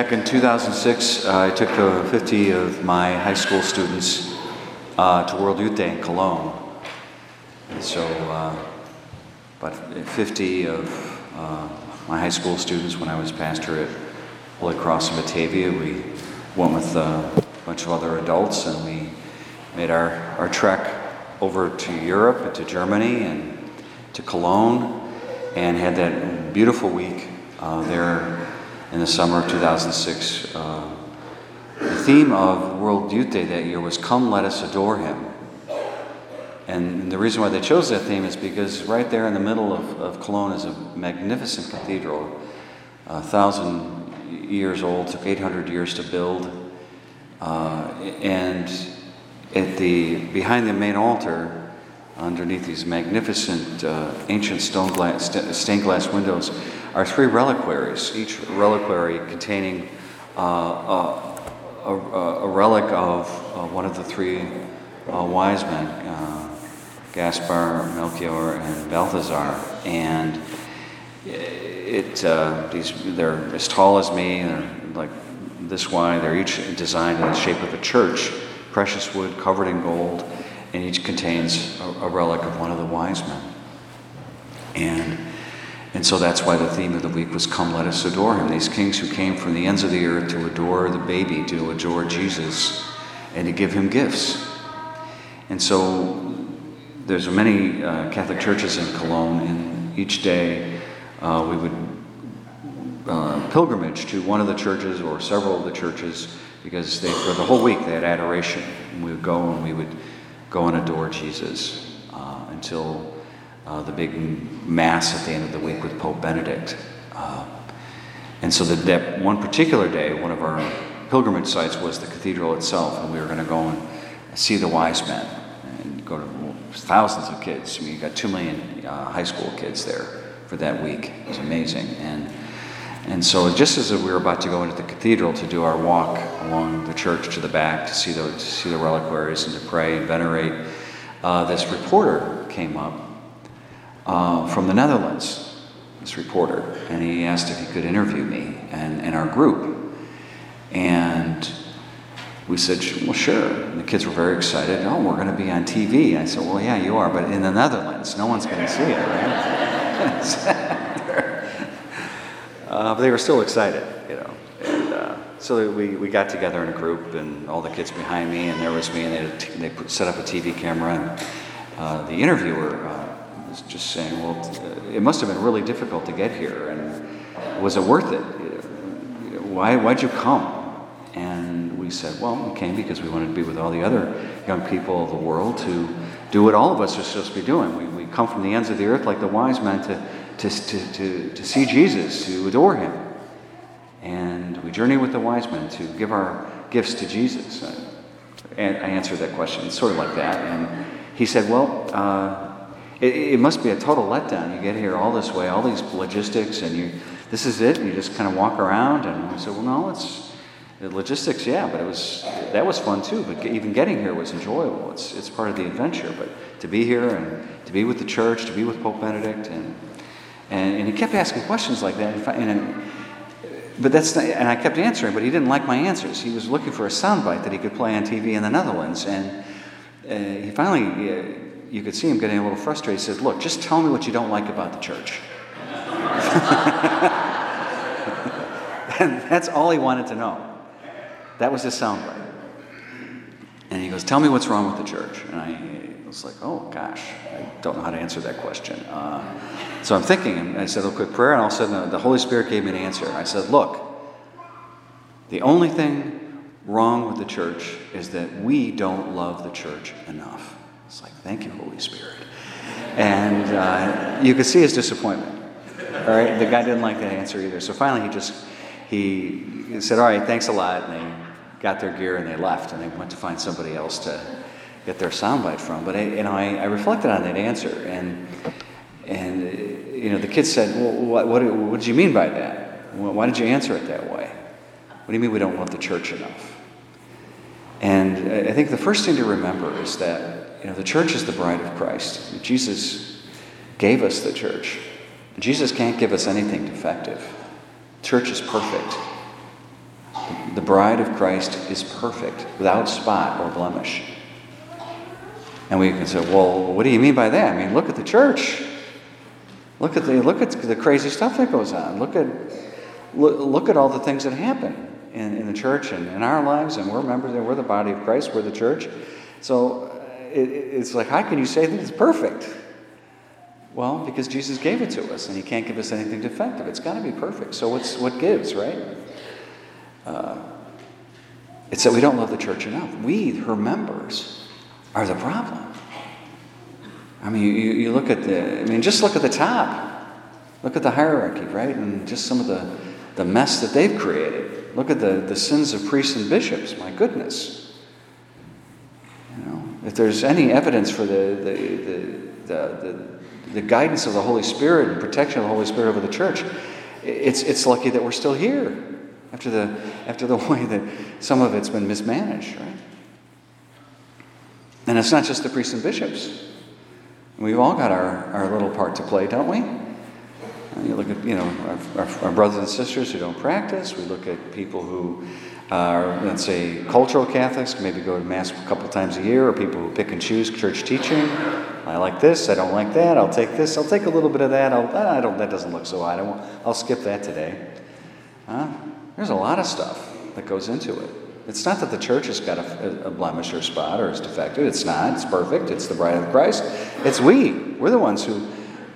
Back in 2006, uh, I took uh, 50 of my high school students uh, to World Youth Day in Cologne. And so, uh, about 50 of uh, my high school students when I was pastor at Holy Cross in Batavia, we went with a bunch of other adults and we made our, our trek over to Europe and to Germany and to Cologne and had that beautiful week uh, there in the summer of 2006. Uh, the theme of World Youth Day that year was Come, Let Us Adore Him. And the reason why they chose that theme is because right there in the middle of, of Cologne is a magnificent cathedral, a thousand years old, took 800 years to build. Uh, and at the, behind the main altar, underneath these magnificent uh, ancient stone glass, st- stained glass windows, are three reliquaries, each reliquary containing uh, a, a, a, relic of uh, one of the three uh, wise men, uh, Gaspar, Melchior, and Balthazar. And it, uh, these, they're as tall as me, they're like this wide, they're each designed in the shape of a church, precious wood covered in gold, and each contains a, a relic of one of the wise men. And and so that's why the theme of the week was Come, let us adore him. These kings who came from the ends of the earth to adore the baby, to adore Jesus, and to give him gifts. And so there's many uh, Catholic churches in Cologne, and each day uh, we would uh, pilgrimage to one of the churches or several of the churches because they, for the whole week they had adoration. And we would go and we would go and adore Jesus uh, until uh, the big mass at the end of the week with Pope Benedict. Uh, and so the, that one particular day, one of our pilgrimage sites was the cathedral itself, and we were going to go and see the wise men and go to well, thousands of kids. I mean, you got two million uh, high school kids there for that week. It was amazing. And and so, just as we were about to go into the cathedral to do our walk along the church to the back to see the, to see the reliquaries and to pray and venerate, uh, this reporter came up uh, from the Netherlands, this reporter, and he asked if he could interview me and, and our group. And we said, well, sure. And the kids were very excited. Oh, we're going to be on TV. I said, well, yeah, you are, but in the Netherlands, no one's going to see it, right? uh, but they were still excited, you know. And uh, so we, we got together in a group, and all the kids behind me, and there was me, and they, they put, set up a TV camera, and uh, the interviewer uh, was just saying, well, it must have been really difficult to get here, and was it worth it? Why, why'd you come? And we said, well, we came because we wanted to be with all the other young people of the world to do what all of us are supposed to be doing. We, we come from the ends of the earth like the wise men to, to, to, to, to see Jesus, to adore him. And we journey with the wise men to give our gifts to Jesus. And I answered that question, sort of like that. And he said, well, uh, it, it, must be a total letdown. You get here all this way, all these logistics, and you, this is it. You just kind of walk around. And I said, well, no, it's logistics, yeah, but it was that was fun too. But even getting here was enjoyable. It's it's part of the adventure. But to be here and to be with the church, to be with Pope Benedict, and and, and he kept asking questions like that. And, and but that's not, and I kept answering, but he didn't like my answers. He was looking for a soundbite that he could play on TV in the Netherlands, and uh, he finally. Uh, you could see him getting a little frustrated. He says, Look, just tell me what you don't like about the church. and that's all he wanted to know. That was his soundbite. And he goes, Tell me what's wrong with the church. And I was like, Oh gosh, I don't know how to answer that question. Uh, so I'm thinking, and I said a quick prayer, and all of a sudden the Holy Spirit gave me an answer. I said, Look, the only thing wrong with the church is that we don't love the church enough. It's like, thank you, Holy Spirit. And uh, you could see his disappointment. All right, the guy didn't like that answer either. So finally, he just he said, "All right, thanks a lot." And they got their gear and they left, and they went to find somebody else to get their soundbite from. But I, you know, I, I reflected on that answer, and and you know, the kid said, "Well, what, what, what did you mean by that? Why did you answer it that way? What do you mean we don't love the church enough?" And I think the first thing to remember is that you know, the church is the bride of Christ. Jesus gave us the church. Jesus can't give us anything defective. Church is perfect. The bride of Christ is perfect, without spot or blemish. And we can say, well, what do you mean by that? I mean, look at the church. Look at the, look at the crazy stuff that goes on. Look at, look, look at all the things that happen in, in the church and in our lives, and we're members, and we're the body of Christ, we're the church. So it's like, how can you say that it's perfect? Well, because Jesus gave it to us, and He can't give us anything defective. It's got to be perfect. So what's what gives, right? Uh, it's that we don't love the church enough. We, her members, are the problem. I mean, you, you look at the, I mean, just look at the top. Look at the hierarchy, right? And just some of the, the mess that they've created. Look at the, the sins of priests and bishops. My goodness. If there's any evidence for the, the, the, the, the guidance of the Holy Spirit and protection of the Holy Spirit over the church, it's, it's lucky that we're still here after the, after the way that some of it's been mismanaged, right? And it's not just the priests and bishops. We've all got our, our little part to play, don't we? You look at, you know, our, our, our brothers and sisters who don't practice. We look at people who are, let's say, cultural Catholics, maybe go to Mass a couple times a year, or people who pick and choose church teaching. I like this, I don't like that, I'll take this, I'll take a little bit of that, I'll, I don't, that doesn't look so odd, I won't, I'll skip that today. Huh? There's a lot of stuff that goes into it. It's not that the church has got a, a, blemish or spot or is defective. It's not. It's perfect. It's the bride of Christ. It's we. We're the ones who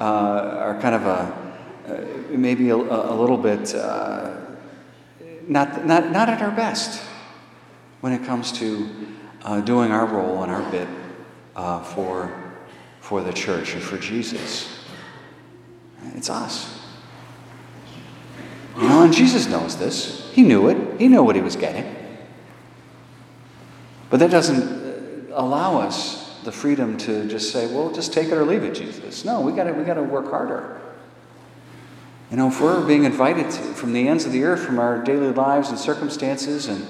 uh, are kind of a, uh, maybe a, a, little bit uh, not, not, not at our best when it comes to uh, doing our role and our bit uh, for, for the church and for Jesus. It's us. You know, and Jesus knows this. He knew it, he knew what he was getting. But that doesn't uh, allow us the freedom to just say, well, just take it or leave it, Jesus. No, we got we got to work harder. You know, if we're being invited to, from the ends of the earth, from our daily lives and circumstances, and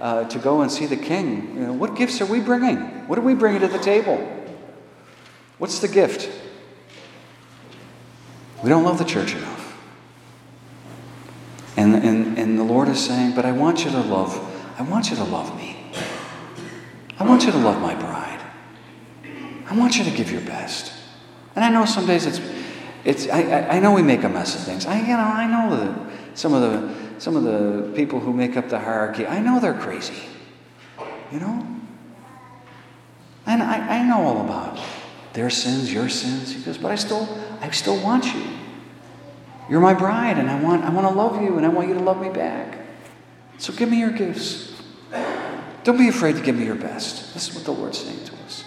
uh, to go and see the King, you know, what gifts are we bringing? What are we bringing to the table? What's the gift? We don't love the church enough. And, and, and the Lord is saying, but I want you to love, I want you to love me. I want you to love my bride. I want you to give your best. And I know some days it's it's, I, I know we make a mess of things. I, you know, I know that some of the some of the people who make up the hierarchy. I know they're crazy. You know, and I, I know all about their sins, your sins. He goes, but I still I still want you. You're my bride, and I want I want to love you, and I want you to love me back. So give me your gifts. Don't be afraid to give me your best. This is what the Lord's saying to us.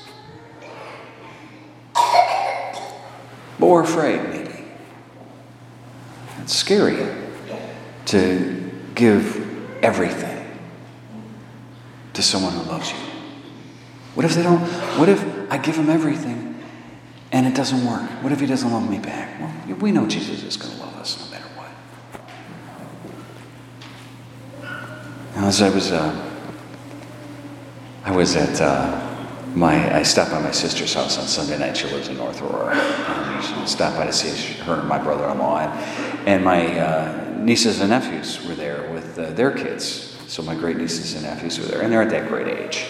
But we're afraid, maybe. It's scary to give everything to someone who loves you. What if they don't? What if I give him everything and it doesn't work? What if he doesn't love me back? Well, we know Jesus is going to love us no matter what. Now, as I was, uh, I was at uh, my, I stopped by my sister's house on Sunday night. She lives in North Aurora. And stopped by to see her and my brother-in-law, and, and my uh, nieces and nephews were there with uh, their kids. So my great nieces and nephews were there, and they're at that great age.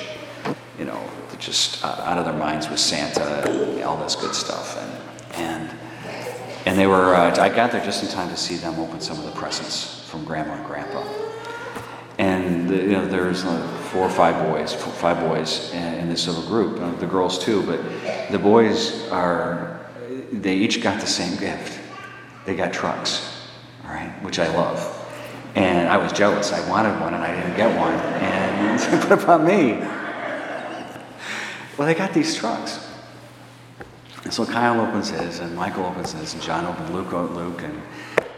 You know, just out of their minds with Santa and all this good stuff, and and and they were. Uh, I got there just in time to see them open some of the presents from Grandma and Grandpa and you know, there's like four or five boys, four, five boys in, this little group. Uh, the girls too, but the boys are. They each got the same gift. They got trucks, all right, which I love. And I was jealous. I wanted one and I didn't get one. And what about me? Well, they got these trucks. And so Kyle opens his, and Michael opens his, and John opens Luke, Luke, and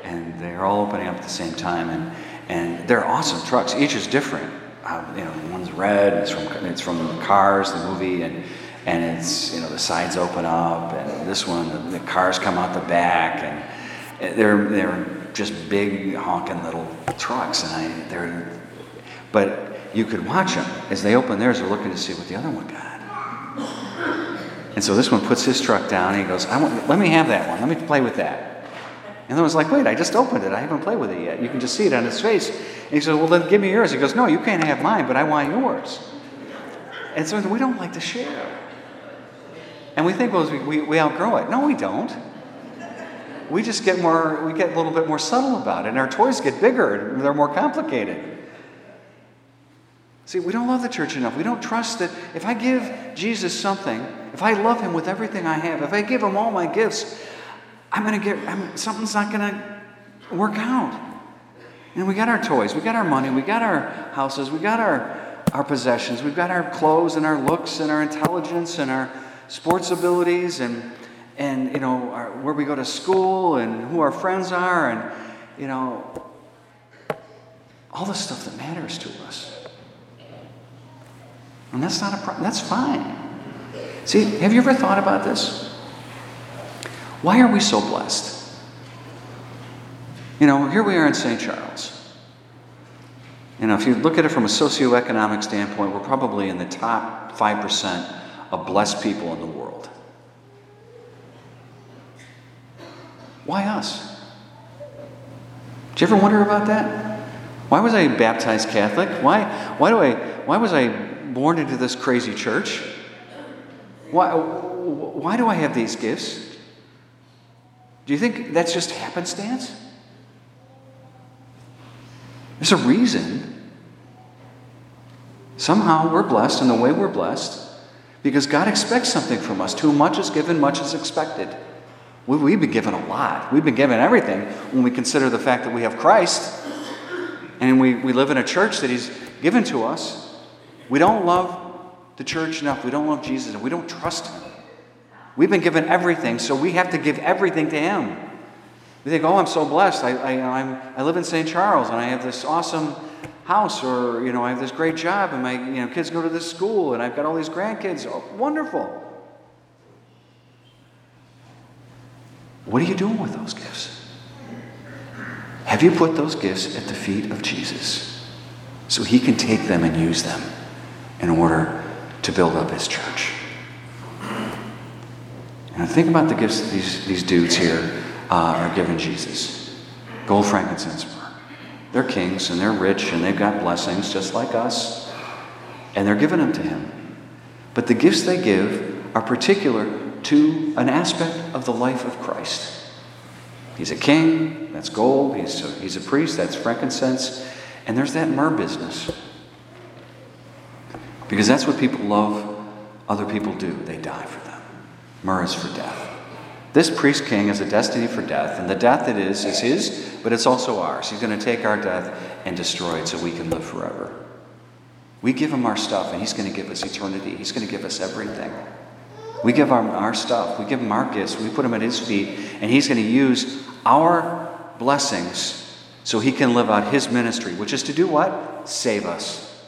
and they're all opening up at the same time. And and they're awesome trucks. Each is different. You know, one's red. It's from it's from the Cars, the movie, and and it's you know the sides open up, and this one the, the cars come out the back, and eh, they're they're just big honking little trucks, and I they're but you could watch them as they open theirs. They're looking to see what the other one got. And so this one puts his truck down and he goes, I want, let me have that one. Let me play with that. And I was like, wait, I just opened it. I haven't played with it yet. You can just see it on his face. And he says, well, then give me yours. He goes, no, you can't have mine, but I want yours. And so we don't like to share. And we think, well, we, we outgrow it. No, we don't. We just get more, we get a little bit more subtle about it. And our toys get bigger and they're more complicated. See, we don't love the church enough. We don't trust that if I give Jesus something, if I love him with everything I have, if I give him all my gifts, I'm going to get, I'm, something's not going to work out. And we got our toys, we got our money, we got our houses, we got our, our possessions, we've got our clothes and our looks and our intelligence and our sports abilities and, and you know, our, where we go to school and who our friends are and, you know, all the stuff that matters to us. And that's not a problem. That's fine. See, have you ever thought about this? Why are we so blessed? You know, here we are in St. Charles. You know, if you look at it from a socioeconomic standpoint, we're probably in the top 5% of blessed people in the world. Why us? Do you ever wonder about that? Why was I baptized Catholic? Why, why, do I, why was I born into this crazy church? Why, why do I have these gifts? Do you think that's just happenstance? There's a reason. Somehow we're blessed in the way we're blessed because God expects something from us. Too much is given, much is expected. We've been given a lot. We've been given everything when we consider the fact that we have Christ and we, we live in a church that He's given to us. We don't love the church enough. We don't love Jesus and we don't trust Him. We've been given everything, so we have to give everything to Him. We think, oh, I'm so blessed. I, I, I'm, I live in St. Charles and I have this awesome house, or, you know, I have this great job and my you know, kids go to this school and I've got all these grandkids. Oh, wonderful. What are you doing with those gifts? Have you put those gifts at the feet of Jesus so he can take them and use them in order to build up his church? Now think about the gifts that these, these dudes here uh, are given Jesus gold, frankincense, myrrh. They're kings and they're rich and they've got blessings just like us, and they're giving them to him. But the gifts they give are particular to an aspect of the life of Christ. He's a king, that's gold. He's a, he's a priest, that's frankincense. And there's that myrrh business. Because that's what people love other people do, they die for them. Myrrh is for death. This priest king has a destiny for death, and the death it is is his, but it's also ours. He's going to take our death and destroy it so we can live forever. We give him our stuff, and he's going to give us eternity. He's going to give us everything. We give him our stuff, we give him our gifts, we put him at his feet, and he's going to use our blessings so he can live out his ministry, which is to do what? Save us.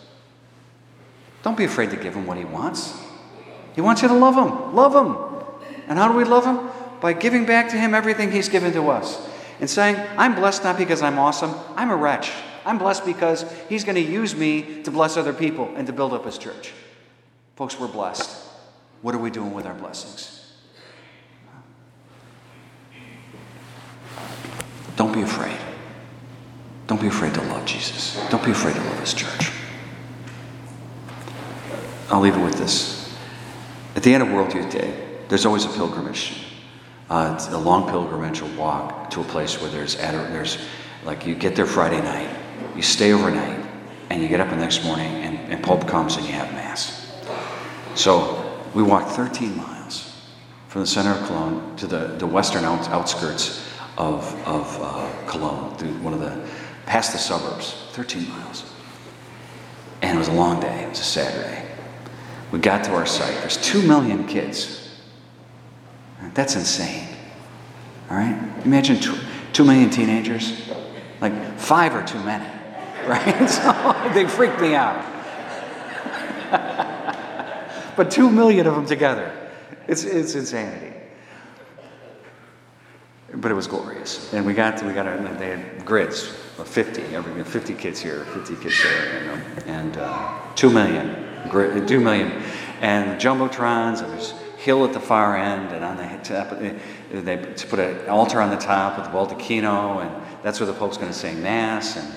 Don't be afraid to give him what he wants. He wants you to love him. Love him. And how do we love Him? By giving back to Him everything He's given to us. And saying, I'm blessed not because I'm awesome, I'm a wretch. I'm blessed because He's going to use me to bless other people and to build up His church. Folks, we're blessed. What are we doing with our blessings? Don't be afraid. Don't be afraid to love Jesus. Don't be afraid to love His church. I'll leave it with this. At the end of World Youth Day, there's always a pilgrimage. Uh, it's a long pilgrimage, walk to a place where there's, there's, like, you get there Friday night, you stay overnight, and you get up the next morning, and, and Pope comes and you have Mass. So we walked 13 miles from the center of Cologne to the, the western out, outskirts of, of uh, Cologne, through one of the, past the suburbs, 13 miles. And it was a long day, it was a Saturday. We got to our site, there's two million kids that's insane. All right? Imagine two, two million teenagers. Like five are too many, right? so they freak me out. but two million of them together, it's, it's insanity. But it was glorious. And we got, to, we got our, they had grids of 50, every, 50 kids here, 50 kids there, you know, and uh, two million, two million. And jumbotrons, and there's hill at the far end, and on the top, they put an altar on the top with the baldacchino, and that's where the Pope's going to say Mass, and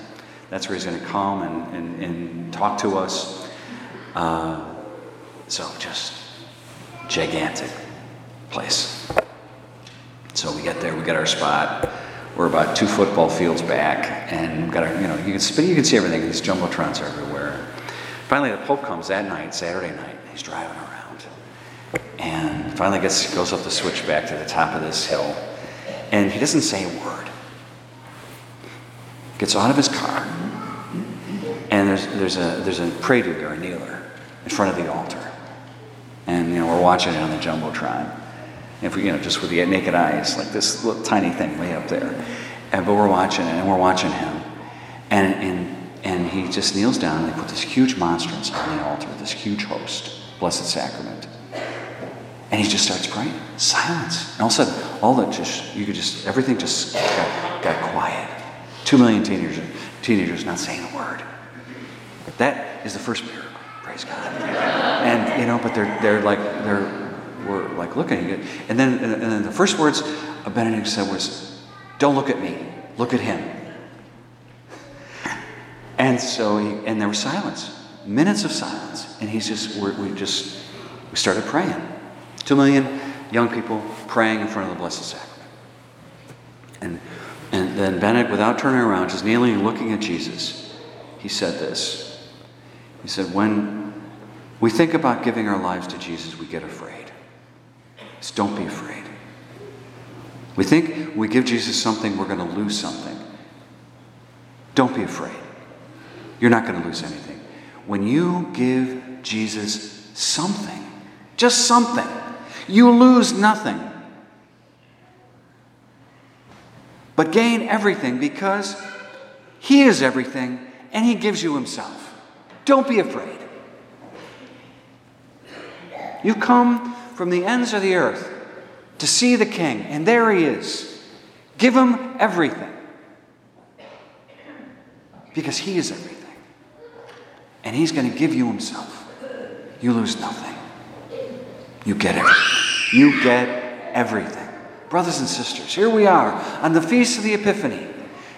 that's where he's going to come and, and, and talk to us. Uh, so just gigantic place. So we get there, we get our spot. We're about two football fields back, and got our, you know, you can, but you can see everything. These jumbotrons are everywhere. Finally, the Pope comes that night, Saturday night. He's driving around, and finally gets goes up the switchback to the top of this hill, and he doesn't say a word. Gets out of his car, and there's there's a there's a prie-dieu or a kneeler in front of the altar, and you know we're watching it on the jumbotron if we, you know, just with the naked eyes, like this little tiny thing way up there. And, but we're watching it, and we're watching him. And, and, and he just kneels down, and they put this huge monstrance on the altar, this huge host, Blessed Sacrament. And he just starts praying. Silence. And all of a sudden, all that just, you could just, everything just got, got quiet. Two million teenagers, teenagers not saying a word. That is the first miracle. Praise God. And, you know, but they're, they're like, they're, were like looking at it. And then, and then the first words Benedict said was, Don't look at me, look at him. And so, he, and there was silence, minutes of silence. And he's just, we just, we started praying. Two million young people praying in front of the Blessed Sacrament. And, and then Benedict, without turning around, just kneeling and looking at Jesus, he said this. He said, When we think about giving our lives to Jesus, we get afraid don't be afraid. We think we give Jesus something, we're going to lose something. Don't be afraid. You're not going to lose anything. When you give Jesus something, just something, you lose nothing. But gain everything because He is everything and He gives you Himself. Don't be afraid. You've come from the ends of the earth to see the King, and there he is. Give him everything. Because he is everything. And he's going to give you himself. You lose nothing. You get everything. You get everything. Brothers and sisters, here we are on the Feast of the Epiphany,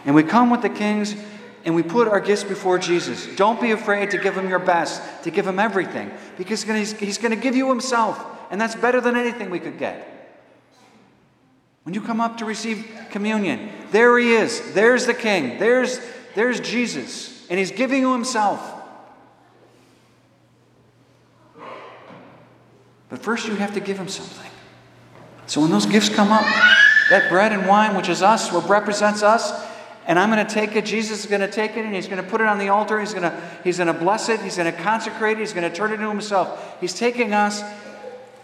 and we come with the kings and we put our gifts before Jesus. Don't be afraid to give him your best, to give him everything, because he's going to give you himself and that's better than anything we could get. When you come up to receive communion, there he is. There's the king. There's, there's Jesus. And he's giving you himself. But first, you have to give him something. So when those gifts come up, that bread and wine, which is us, what represents us, and I'm going to take it. Jesus is going to take it and he's going to put it on the altar. He's going to, he's going to bless it. He's going to consecrate it. He's going to turn it into himself. He's taking us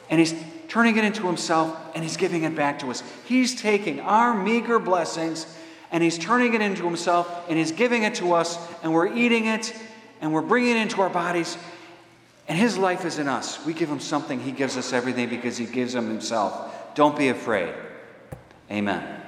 and he's turning it into himself and he's giving it back to us. He's taking our meager blessings and he's turning it into himself and he's giving it to us and we're eating it and we're bringing it into our bodies. And his life is in us. We give him something, he gives us everything because he gives him himself. Don't be afraid. Amen.